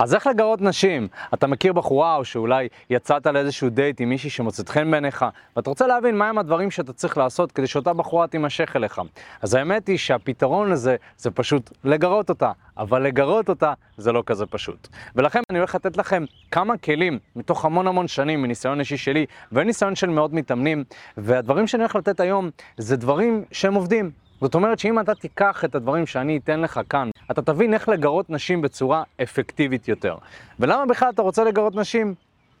אז איך לגרות נשים? אתה מכיר בחורה או שאולי יצאת לאיזשהו דייט עם מישהי שמוצאת חן בעיניך, ואתה רוצה להבין מהם הדברים שאתה צריך לעשות כדי שאותה בחורה תימשך אליך. אז האמת היא שהפתרון לזה זה פשוט לגרות אותה, אבל לגרות אותה זה לא כזה פשוט. ולכן אני הולך לתת לכם כמה כלים מתוך המון המון שנים מניסיון אישי שלי וניסיון של מאות מתאמנים, והדברים שאני הולך לתת היום זה דברים שהם עובדים. זאת אומרת שאם אתה תיקח את הדברים שאני אתן לך כאן, אתה תבין איך לגרות נשים בצורה אפקטיבית יותר. ולמה בכלל אתה רוצה לגרות נשים?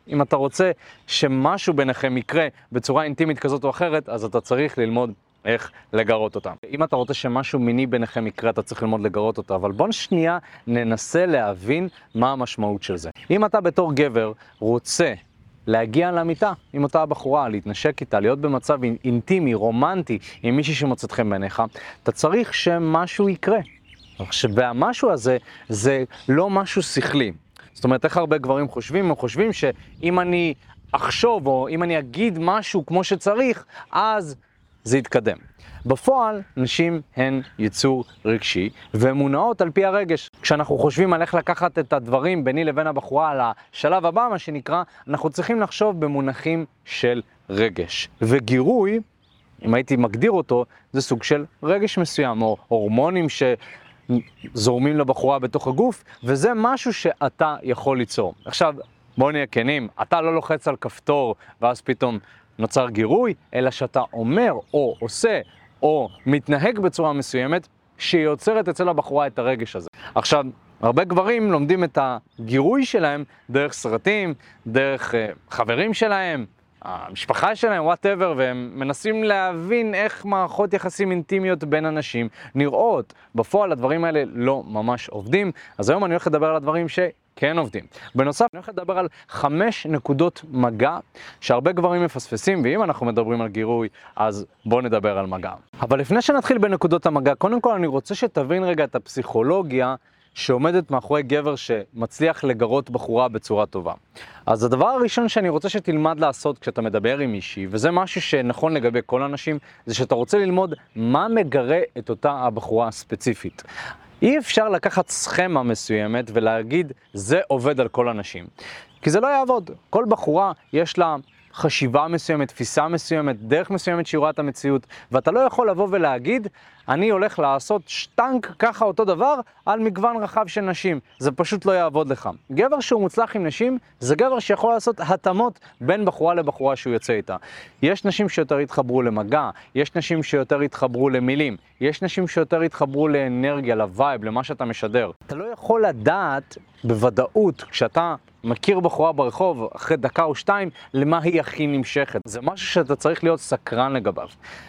אם אתה רוצה שמשהו ביניכם יקרה בצורה אינטימית כזאת או אחרת, אז אתה צריך ללמוד איך לגרות אותם. אם אתה רוצה שמשהו מיני ביניכם יקרה, אתה צריך ללמוד לגרות אותה, אבל בוא שנייה ננסה להבין מה המשמעות של זה. אם אתה בתור גבר רוצה להגיע למיטה עם אותה הבחורה, להתנשק איתה, להיות במצב אינטימי, רומנטי, עם מישהי שמוצאת חן בעיניך, אתה צריך שמשהו יקרה. והמשהו הזה זה לא משהו שכלי. זאת אומרת, איך הרבה גברים חושבים? הם חושבים שאם אני אחשוב, או אם אני אגיד משהו כמו שצריך, אז זה יתקדם. בפועל, נשים הן יצור רגשי, והן מונעות על פי הרגש. כשאנחנו חושבים על איך לקחת את הדברים ביני לבין הבחורה על השלב הבא, מה שנקרא, אנחנו צריכים לחשוב במונחים של רגש. וגירוי, אם הייתי מגדיר אותו, זה סוג של רגש מסוים, או הורמונים ש... זורמים לבחורה בתוך הגוף, וזה משהו שאתה יכול ליצור. עכשיו, בואו נהיה כנים, אתה לא לוחץ על כפתור ואז פתאום נוצר גירוי, אלא שאתה אומר או עושה או מתנהג בצורה מסוימת שיוצרת אצל הבחורה את הרגש הזה. עכשיו, הרבה גברים לומדים את הגירוי שלהם דרך סרטים, דרך uh, חברים שלהם, המשפחה שלהם, וואטאבר, והם מנסים להבין איך מערכות יחסים אינטימיות בין אנשים נראות. בפועל הדברים האלה לא ממש עובדים, אז היום אני הולך לדבר על הדברים שכן עובדים. בנוסף, אני הולך לדבר על חמש נקודות מגע שהרבה גברים מפספסים, ואם אנחנו מדברים על גירוי, אז בואו נדבר על מגע. אבל לפני שנתחיל בנקודות המגע, קודם כל אני רוצה שתבין רגע את הפסיכולוגיה שעומדת מאחורי גבר שמצליח לגרות בחורה בצורה טובה. אז הדבר הראשון שאני רוצה שתלמד לעשות כשאתה מדבר עם מישהי, וזה משהו שנכון לגבי כל האנשים, זה שאתה רוצה ללמוד מה מגרה את אותה הבחורה הספציפית. אי אפשר לקחת סכמה מסוימת ולהגיד זה עובד על כל הנשים. כי זה לא יעבוד. כל בחורה יש לה חשיבה מסוימת, תפיסה מסוימת, דרך מסוימת שהיא רואה את המציאות, ואתה לא יכול לבוא ולהגיד, אני הולך לעשות שטנץ ככה אותו דבר על מגוון רחב של נשים. זה פשוט לא יעבוד לך. גבר שהוא מוצלח עם נשים, זה גבר שיכול לעשות התאמות בין בחורה לבחורה שהוא יוצא איתה. יש נשים שיותר יתחברו למגע, יש נשים שיותר יתחברו למילים, יש נשים שיותר יתחברו לאנרגיה, ל vibe, למה שאתה משדר. אתה לא יכול לדעת בוודאות, כשאתה מכיר בחורה ברחוב אחרי דקה או שתיים, למה היא הכי נמשכת. זה משהו שאתה צריך להיות סקרן לגביו.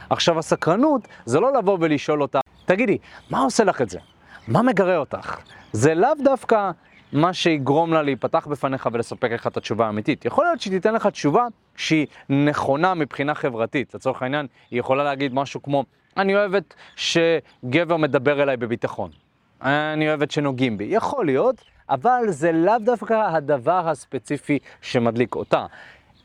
עכשיו, הסקרנות זה לא לבוא ולשאול אותה, תגידי, מה עושה לך את זה? מה מגרה אותך? זה לאו דווקא מה שיגרום לה להיפתח בפניך ולספק לך את התשובה האמיתית. יכול להיות שהיא תיתן לך תשובה שהיא נכונה מבחינה חברתית. לצורך העניין, היא יכולה להגיד משהו כמו, אני אוהבת שגבר מדבר אליי בביטחון. אני אוהבת שנוגעים בי. יכול להיות, אבל זה לאו דווקא הדבר הספציפי שמדליק אותה.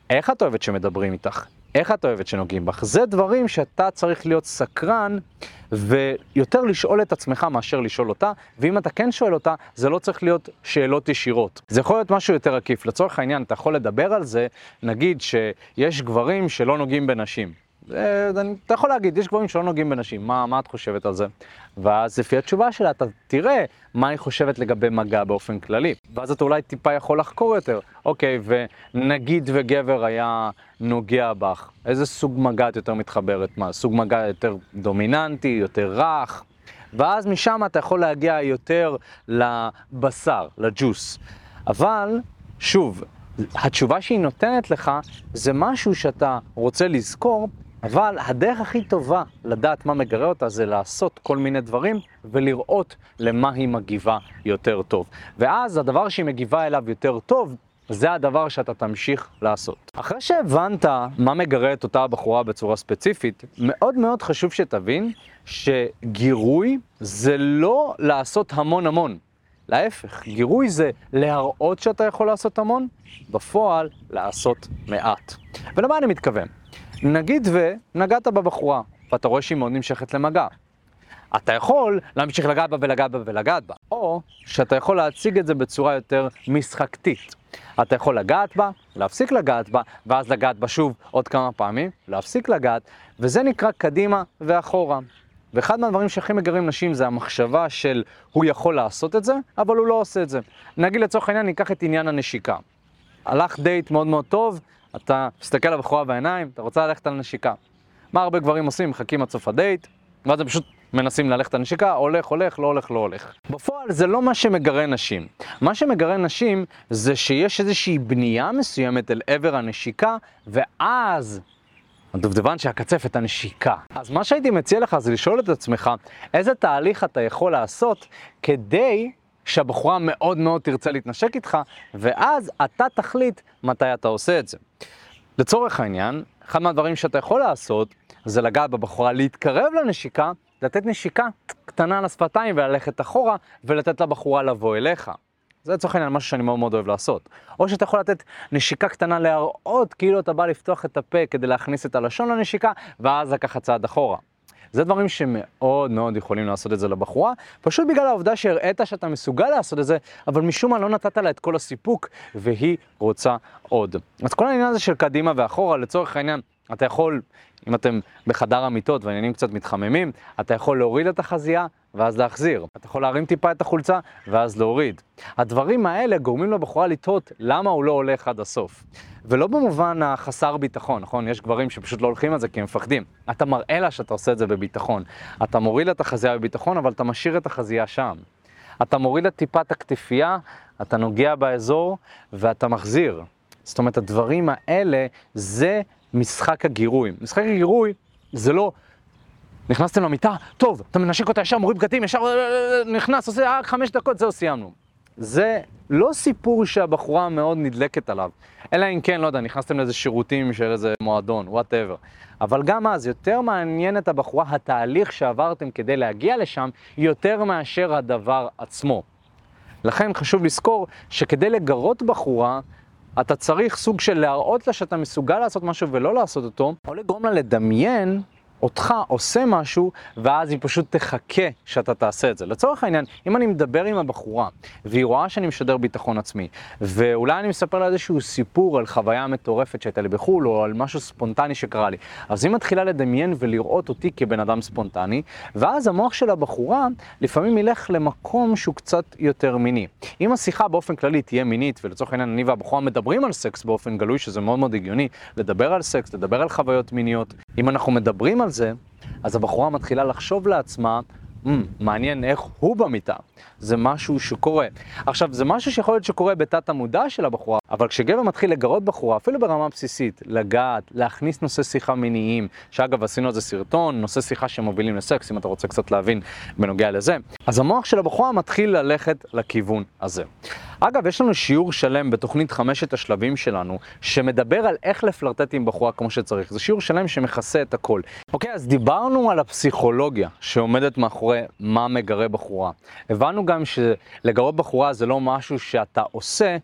איך את אוהבת שמדברים איתך? איך את אוהבת שנוגעים בך? זה דברים שאתה צריך להיות סקרן ויותר לשאול את עצמך מאשר לשאול אותה, ואם אתה כן שואל אותה, זה לא צריך להיות שאלות ישירות. זה יכול להיות משהו יותר עקיף. לצורך העניין, אתה יכול לדבר על זה, נגיד שיש גברים שלא נוגעים בנשים. אתה יכול להגיד, יש גברים שלא נוגעים בנשים, מה, מה את חושבת על זה? ואז לפי התשובה שלה אתה תראה מה היא חושבת לגבי מגע באופן כללי. ואז אתה אולי טיפה יכול לחקור יותר. אוקיי, ונגיד וגבר היה נוגע בך, איזה סוג מגע את יותר מתחברת? מה, סוג מגע יותר דומיננטי, יותר רך? ואז משם אתה יכול להגיע יותר לבשר, לג'וס. אבל, שוב, התשובה שהיא נותנת לך זה משהו שאתה רוצה לזכור אבל הדרך הכי טובה לדעת מה מגרה אותה זה לעשות כל מיני דברים ולראות למה היא מגיבה יותר טוב. ואז הדבר שהיא מגיבה אליו יותר טוב, זה הדבר שאתה תמשיך לעשות. אחרי שהבנת מה מגרה את אותה הבחורה בצורה ספציפית, מאוד מאוד חשוב שתבין שגירוי זה לא לעשות המון המון. להפך, גירוי זה להראות שאתה יכול לעשות המון, בפועל לעשות מעט. ולמה אני מתכוון? נגיד ונגעת בבחורה, ואתה רואה שהיא מאוד נמשכת למגע. אתה יכול להמשיך לגעת בה ולגעת בה ולגעת בה, או שאתה יכול להציג את זה בצורה יותר משחקתית. אתה יכול לגעת בה, להפסיק לגעת בה, ואז לגעת בה שוב עוד כמה פעמים, להפסיק לגעת, וזה נקרא קדימה ואחורה. ואחד מהדברים שהכי מגרים נשים זה המחשבה של הוא יכול לעשות את זה, אבל הוא לא עושה את זה. נגיד לצורך העניין, ניקח את עניין הנשיקה. הלך דייט מאוד מאוד טוב, אתה מסתכל לבחורה בעיניים, אתה רוצה ללכת על נשיקה. מה הרבה גברים עושים? מחכים עד סוף הדייט, ואז הם פשוט מנסים ללכת על נשיקה, הולך, הולך, לא הולך, לא הולך. בפועל זה לא מה שמגרה נשים. מה שמגרה נשים זה שיש איזושהי בנייה מסוימת אל עבר הנשיקה, ואז הדובדבן שהקצף את הנשיקה. אז מה שהייתי מציע לך זה לשאול את עצמך, איזה תהליך אתה יכול לעשות כדי שהבחורה מאוד מאוד תרצה להתנשק איתך, ואז אתה תחליט מתי אתה עושה את זה. לצורך העניין, אחד מהדברים שאתה יכול לעשות, זה לגעת בבחורה, להתקרב לנשיקה, לתת נשיקה קטנה על השפתיים וללכת אחורה, ולתת לבחורה לבוא אליך. זה לצורך העניין משהו שאני מאוד מאוד אוהב לעשות. או שאתה יכול לתת נשיקה קטנה להראות כאילו אתה בא לפתוח את הפה כדי להכניס את הלשון לנשיקה, ואז לקחת צעד אחורה. זה דברים שמאוד מאוד יכולים לעשות את זה לבחורה, פשוט בגלל העובדה שהראית שאתה מסוגל לעשות את זה, אבל משום מה לא נתת לה את כל הסיפוק, והיא רוצה עוד. אז כל העניין הזה של קדימה ואחורה, לצורך העניין, אתה יכול, אם אתם בחדר המיטות והעניינים קצת מתחממים, אתה יכול להוריד את החזייה ואז להחזיר. אתה יכול להרים טיפה את החולצה ואז להוריד. הדברים האלה גורמים לבחורה לתהות למה הוא לא הולך עד הסוף. ולא במובן החסר ביטחון, נכון? יש גברים שפשוט לא הולכים על זה כי הם מפחדים. אתה מראה לה שאתה עושה את זה בביטחון. אתה מוריד את החזייה בביטחון, אבל אתה משאיר את החזייה שם. אתה מוריד את טיפת הכתפייה, אתה נוגע באזור ואתה מחזיר. זאת אומרת, הדברים האלה זה משחק הגירוי. משחק הגירוי זה לא נכנסתם למיטה, טוב, אתה מנשק אותה ישר, מוריד בגדים, ישר נכנס, עושה רק חמש דקות, זהו, סיימנו. זה לא סיפור שהבחורה מאוד נדלקת עליו, אלא אם כן, לא יודע, נכנסתם לאיזה שירותים של איזה מועדון, whatever. אבל גם אז, יותר מעניין את הבחורה התהליך שעברתם כדי להגיע לשם, יותר מאשר הדבר עצמו. לכן חשוב לזכור שכדי לגרות בחורה, אתה צריך סוג של להראות לה שאתה מסוגל לעשות משהו ולא לעשות אותו, או לגרום לה לדמיין אותך עושה משהו, ואז היא פשוט תחכה שאתה תעשה את זה. לצורך העניין, אם אני מדבר עם הבחורה, והיא רואה שאני משדר ביטחון עצמי, ואולי אני מספר לה איזשהו סיפור על חוויה מטורפת שהייתה לי בחו"ל, או על משהו ספונטני שקרה לי, אז היא מתחילה לדמיין ולראות אותי כבן אדם ספונטני, ואז המוח של הבחורה לפעמים ילך למקום שהוא קצת יותר מיני. אם השיחה באופן כללי תהיה מינית, ולצורך העניין אני והבחורה מדברים על סקס באופן גלוי, שזה מאוד מאוד הגיוני, לדבר על סקס, לדבר על חוויות מיניות, אם אנחנו מדברים על זה, אז הבחורה מתחילה לחשוב לעצמה, mm, מעניין איך הוא במיטה. זה משהו שקורה. עכשיו, זה משהו שיכול להיות שקורה בתת המודע של הבחורה, אבל כשגבר מתחיל לגרות בחורה, אפילו ברמה בסיסית, לגעת, להכניס נושא שיחה מיניים, שאגב, עשינו על זה סרטון, נושא שיחה שמובילים לסקס, אם אתה רוצה קצת להבין בנוגע לזה, אז המוח של הבחורה מתחיל ללכת לכיוון הזה. אגב, יש לנו שיעור שלם בתוכנית חמשת השלבים שלנו, שמדבר על איך לפלרטט עם בחורה כמו שצריך. זה שיעור שלם שמכסה את הכל. אוקיי, אז דיברנו על הפסיכולוגיה שעומדת מאחורי מה מגרה בחורה. הבנו גם שלגרות בחורה זה לא משהו שאתה עושה,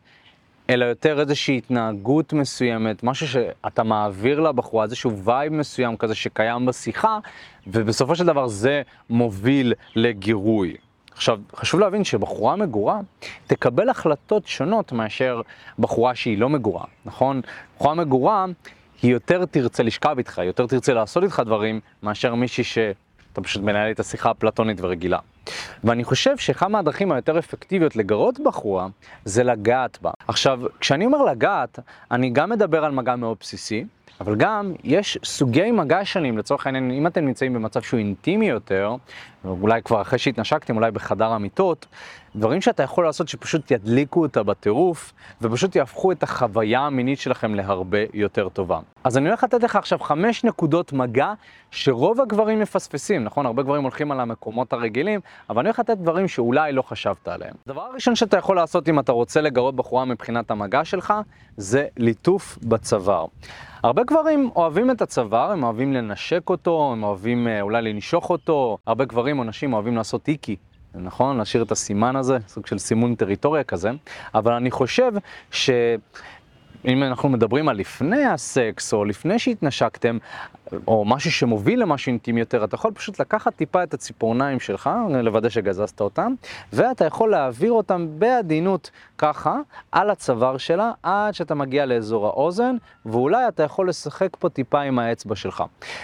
אלא יותר איזושהי התנהגות מסוימת, משהו שאתה מעביר לבחורה, איזשהו וייב מסוים כזה שקיים בשיחה, ובסופו של דבר זה מוביל לגירוי. עכשיו, חשוב להבין שבחורה מגורה תקבל החלטות שונות מאשר בחורה שהיא לא מגורה, נכון? בחורה מגורה היא יותר תרצה לשכב איתך, יותר תרצה לעשות איתך דברים, מאשר מישהי שאתה פשוט מנהל איתה שיחה אפלטונית ורגילה. ואני חושב שאחת מהדרכים היותר אפקטיביות לגרות בחורה זה לגעת בה. עכשיו, כשאני אומר לגעת, אני גם מדבר על מגע מאוד בסיסי, אבל גם יש סוגי מגע שונים, לצורך העניין, אם אתם נמצאים במצב שהוא אינטימי יותר, אולי כבר אחרי שהתנשקתם, אולי בחדר המיטות, דברים שאתה יכול לעשות שפשוט ידליקו אותה בטירוף, ופשוט יהפכו את החוויה המינית שלכם להרבה יותר טובה. אז אני הולך לתת לך עכשיו חמש נקודות מגע שרוב הגברים מפספסים, נכון? הרבה גברים הולכים על המקומות הרגילים, אבל אני הולך לתת דברים שאולי לא חשבת עליהם. הדבר הראשון שאתה יכול לעשות אם אתה רוצה לגרות בחורה מבחינת המגע שלך, זה ליטוף בצוואר. הרבה גברים אוהבים את הצוואר, הם אוהבים לנשק אותו, הם אוהבים אה, אולי לנשוך אותו, הרבה גברים או נשים אוהבים לעשות איקי. נכון? להשאיר את הסימן הזה, סוג של סימון טריטוריה כזה, אבל אני חושב ש... אם אנחנו מדברים על לפני הסקס, או לפני שהתנשקתם, או משהו שמוביל למשהו אינטימי יותר, אתה יכול פשוט לקחת טיפה את הציפורניים שלך, לוודא שגזזת אותם, ואתה יכול להעביר אותם בעדינות ככה, על הצוואר שלה, עד שאתה מגיע לאזור האוזן, ואולי אתה יכול לשחק פה טיפה עם האצבע שלך.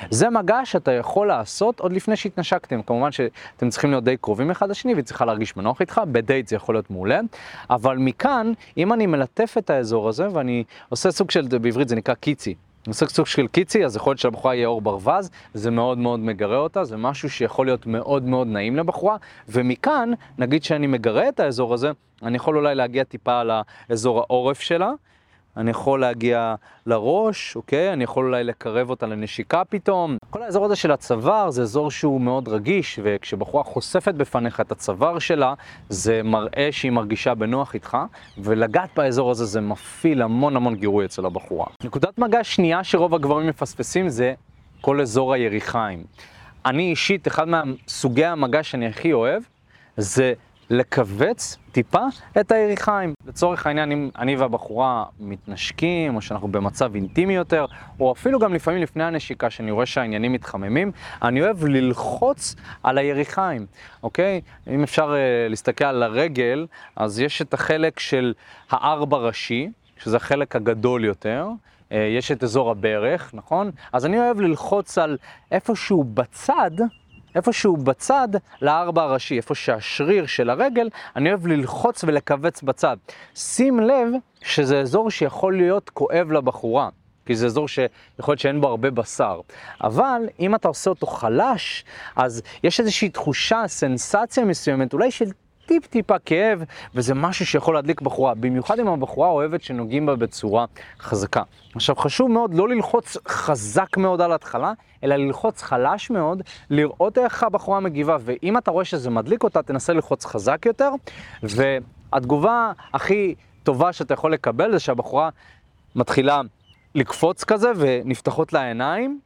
זה מגע שאתה יכול לעשות עוד לפני שהתנשקתם. כמובן שאתם צריכים להיות די קרובים אחד לשני, והיא צריכה להרגיש מנוח איתך, בדייט זה יכול להיות מעולה, אבל מכאן, אם אני מלטף את האזור הזה, ואני עושה סוג של, בעברית זה נקרא קיצי. עושה סוג של קיצי, אז יכול להיות שלבחורה יהיה אור ברווז, זה מאוד מאוד מגרה אותה, זה משהו שיכול להיות מאוד מאוד נעים לבחורה, ומכאן, נגיד שאני מגרה את האזור הזה, אני יכול אולי להגיע טיפה לאזור העורף שלה, אני יכול להגיע לראש, אוקיי? אני יכול אולי לקרב אותה לנשיקה פתאום. כל האזור הזה של הצוואר זה אזור שהוא מאוד רגיש, וכשבחורה חושפת בפניך את הצוואר שלה, זה מראה שהיא מרגישה בנוח איתך, ולגעת באזור הזה זה מפעיל המון המון גירוי אצל הבחורה. נקודת מגע שנייה שרוב הגברים מפספסים זה כל אזור היריחיים. אני אישית, אחד מהסוגי המגע שאני הכי אוהב, זה לכווץ טיפה את היריחיים. לצורך העניין, אם אני והבחורה מתנשקים, או שאנחנו במצב אינטימי יותר, או אפילו גם לפעמים לפני הנשיקה, שאני רואה שהעניינים מתחממים, אני אוהב ללחוץ על היריחיים, אוקיי? אם אפשר uh, להסתכל על הרגל, אז יש את החלק של הארבע ראשי, שזה החלק הגדול יותר. uh, יש את אזור הברך, נכון? אז אני אוהב ללחוץ על איפשהו בצד, איפשהו בצד לארבע הראשי, איפה שהשריר של הרגל, אני אוהב ללחוץ ולכווץ בצד. שים לב שזה אזור שיכול להיות כואב לבחורה. כי זה אזור שיכול להיות שאין בו הרבה בשר. אבל אם אתה עושה אותו חלש, אז יש איזושהי תחושה, סנסציה מסוימת, אולי של טיפ-טיפה כאב, וזה משהו שיכול להדליק בחורה, במיוחד אם הבחורה אוהבת שנוגעים בה בצורה חזקה. עכשיו חשוב מאוד לא ללחוץ חזק מאוד על ההתחלה, אלא ללחוץ חלש מאוד, לראות איך הבחורה מגיבה, ואם אתה רואה שזה מדליק אותה, תנסה ללחוץ חזק יותר, והתגובה הכי טובה שאתה יכול לקבל זה שהבחורה מתחילה לקפוץ כזה ונפתחות לה העיניים,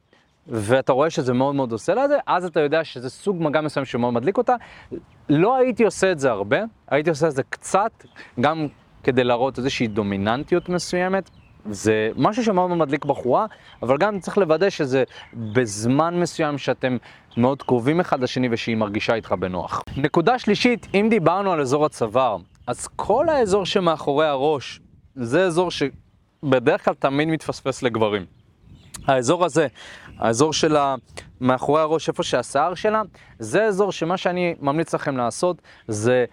ואתה רואה שזה מאוד מאוד עושה לה את זה, אז אתה יודע שזה סוג מגע מסוים שמאוד מדליק אותה. לא הייתי עושה את זה הרבה, הייתי עושה את זה קצת, גם כדי להראות איזושהי דומיננטיות מסוימת. זה משהו שמאוד מאוד מדליק בחורה, אבל גם צריך לוודא שזה בזמן מסוים שאתם מאוד קרובים אחד לשני ושהיא מרגישה איתך בנוח. נקודה שלישית, אם דיברנו על אזור הצוואר, אז כל האזור שמאחורי הראש, זה אזור שבדרך כלל תמיד מתפספס לגברים. האזור הזה, האזור שלה מאחורי הראש, איפה שהשיער שלה, זה אזור שמה שאני ממליץ לכם לעשות זה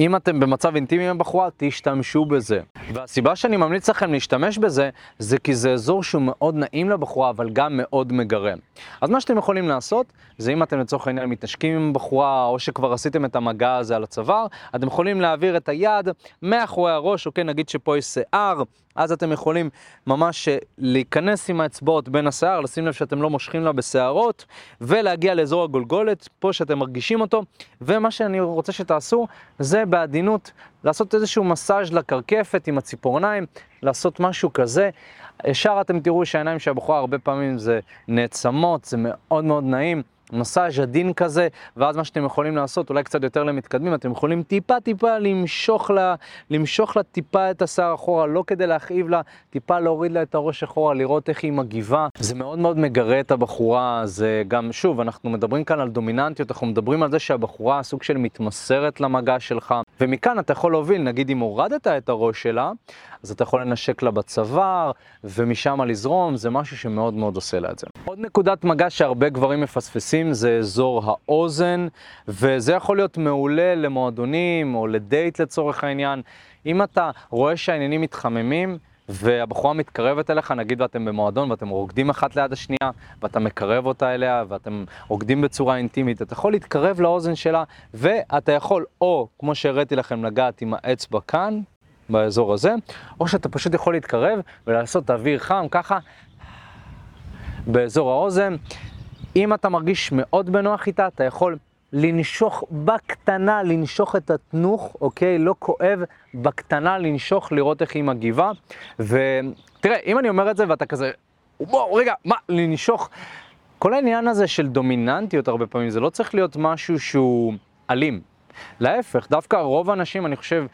אם אתם במצב אינטימי עם הבחורה, תשתמשו בזה. והסיבה שאני ממליץ לכם להשתמש בזה, זה כי זה אזור שהוא מאוד נעים לבחורה, אבל גם מאוד מגרם. אז מה שאתם יכולים לעשות, זה אם אתם לצורך העניין מתנשקים עם בחורה, או שכבר עשיתם את המגע הזה על הצוואר, אתם יכולים להעביר את היד מאחורי הראש, אוקיי, נגיד שפה יש שיער, אז אתם יכולים ממש אה, להיכנס עם האצבעות בין השיער, לשים לב שאתם לא מושכים לה בשערות, ולהגיע לאזור הגולגולת, פה שאתם מרגישים אותו, ומה שאני רוצה שתעשו, זה בעדינות לעשות איזשהו מסאז' לקרקפת עם הציפורניים, לעשות משהו כזה. ישר אתם תראו שהעיניים של הבחורה הרבה פעמים זה נעצמות, זה מאוד מאוד נעים. מסאז' עדין כזה, ואז מה שאתם יכולים לעשות, אולי קצת יותר למתקדמים, אתם יכולים טיפה טיפה למשוך לה, למשוך לה טיפה את השיער אחורה, לא כדי להכאיב לה, טיפה להוריד לה את הראש אחורה, לראות איך היא מגיבה. זה מאוד מאוד מגרה את הבחורה, זה גם, שוב, אנחנו מדברים כאן על דומיננטיות, אנחנו מדברים על זה שהבחורה סוג של מתמסרת למגע שלך, ומכאן אתה יכול להוביל, נגיד אם הורדת את הראש שלה, אז אתה יכול לנשק לה בצוואר, ומשם לזרום, זה משהו שמאוד מאוד עושה לה את זה. עוד נקודת מגע שהרבה גברים מפספסים זה אזור האוזן, וזה יכול להיות מעולה למועדונים או לדייט לצורך העניין. אם אתה רואה שהעניינים מתחממים, והבחורה מתקרבת אליך, נגיד ואתם במועדון ואתם רוקדים אחת ליד השנייה, ואתה מקרב אותה אליה, ואתם רוקדים בצורה אינטימית, אתה יכול להתקרב לאוזן שלה, ואתה יכול, או, כמו שהראיתי לכם, לגעת עם האצבע כאן, באזור הזה, או שאתה פשוט יכול להתקרב ולעשות אוויר חם ככה באזור האוזן. אם אתה מרגיש מאוד בנוח איתה, אתה יכול לנשוך בקטנה, לנשוך את התנוך, אוקיי? לא כואב, בקטנה לנשוך, לראות איך היא מגיבה. ותראה, אם אני אומר את זה ואתה כזה, בוא, רגע, מה, לנשוך? כל העניין הזה של דומיננטיות הרבה פעמים, זה לא צריך להיות משהו שהוא אלים. להפך, דווקא רוב האנשים, אני חושב,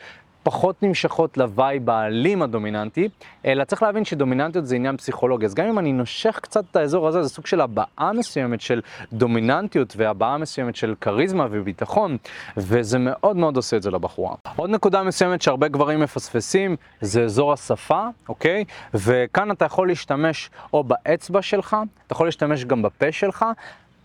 פחות נמשכות לווייב האלים הדומיננטי, אלא צריך להבין שדומיננטיות זה עניין פסיכולוגי. אז גם אם אני נושך קצת את האזור הזה, זה סוג של הבעה מסוימת של דומיננטיות והבעה מסוימת של כריזמה וביטחון, וזה מאוד מאוד עושה את זה לבחורה. עוד נקודה מסוימת שהרבה גברים מפספסים, זה אזור השפה, אוקיי? וכאן אתה יכול להשתמש או באצבע שלך, אתה יכול להשתמש גם בפה שלך.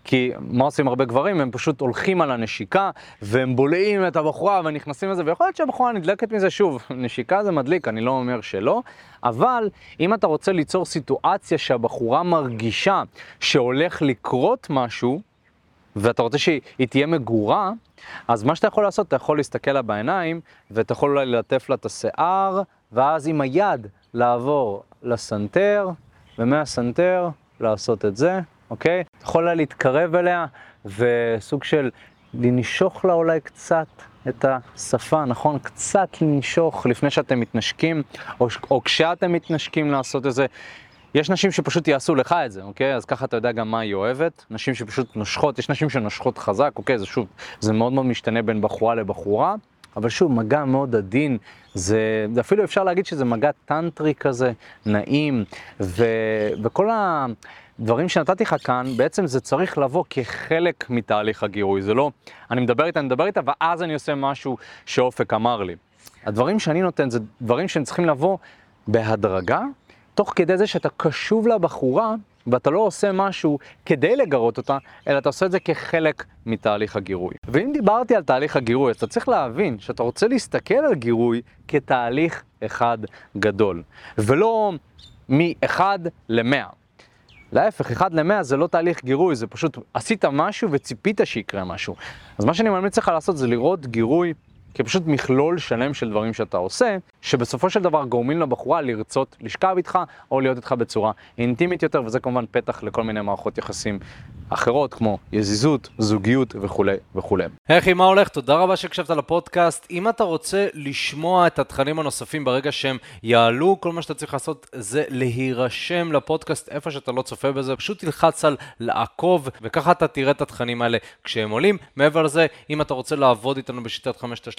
כי מה עושים הרבה גברים? הם פשוט הולכים על הנשיקה והם בולעים את הבחורה ונכנסים לזה, ויכול להיות שהבחורה נדלקת מזה שוב. נשיקה זה מדליק, אני לא אומר שלא, אבל אם אתה רוצה ליצור סיטואציה שהבחורה מרגישה שהולך לקרות משהו, ואתה רוצה שהיא תהיה מגורה, אז מה שאתה יכול לעשות, אתה יכול להסתכל לה בעיניים, ואתה יכול אולי ללטף לה את השיער, ואז עם היד לעבור לסנטר, ומהסנטר לעשות את זה. אוקיי? אתה יכול להתקרב אליה וסוג של לנשוך לה אולי קצת את השפה, נכון? קצת לנשוך לפני שאתם מתנשקים, או, או כשאתם מתנשקים לעשות את זה. יש נשים שפשוט יעשו לך את זה, אוקיי? אז ככה אתה יודע גם מה היא אוהבת. נשים שפשוט נושכות, יש נשים שנושכות חזק, אוקיי? זה שוב, זה מאוד מאוד משתנה בין בחורה לבחורה. אבל שוב, מגע מאוד עדין, זה אפילו אפשר להגיד שזה מגע טנטרי כזה, נעים, ו, וכל ה... דברים שנתתי לך כאן, בעצם זה צריך לבוא כחלק מתהליך הגירוי, זה לא, אני מדבר איתה, אני מדבר איתה, ואז אני עושה משהו שאופק אמר לי. הדברים שאני נותן זה דברים שהם צריכים לבוא בהדרגה, תוך כדי זה שאתה קשוב לבחורה, ואתה לא עושה משהו כדי לגרות אותה, אלא אתה עושה את זה כחלק מתהליך הגירוי. ואם דיברתי על תהליך הגירוי, אז אתה צריך להבין שאתה רוצה להסתכל על גירוי כתהליך אחד גדול, ולא מ-1 ל-100. להפך, 1 ל-100 זה לא תהליך גירוי, זה פשוט עשית משהו וציפית שיקרה משהו. אז מה שאני ממליץ לך לעשות זה לראות גירוי כפשוט מכלול שלם של דברים שאתה עושה, שבסופו של דבר גורמים לבחורה לרצות לשכב איתך או להיות איתך בצורה אינטימית יותר, וזה כמובן פתח לכל מיני מערכות יחסים אחרות, כמו יזיזות, זוגיות וכולי וכולי. היי אחי, מה הולך? תודה רבה שהקשבת לפודקאסט. אם אתה רוצה לשמוע את התכנים הנוספים ברגע שהם יעלו, כל מה שאתה צריך לעשות זה להירשם לפודקאסט איפה שאתה לא צופה בזה, פשוט תלחץ על לעקוב, וככה אתה תראה את התכנים האלה כשהם עולים. מעבר לזה, אם אתה רוצה לעבוד איתנו בשיטת חמשת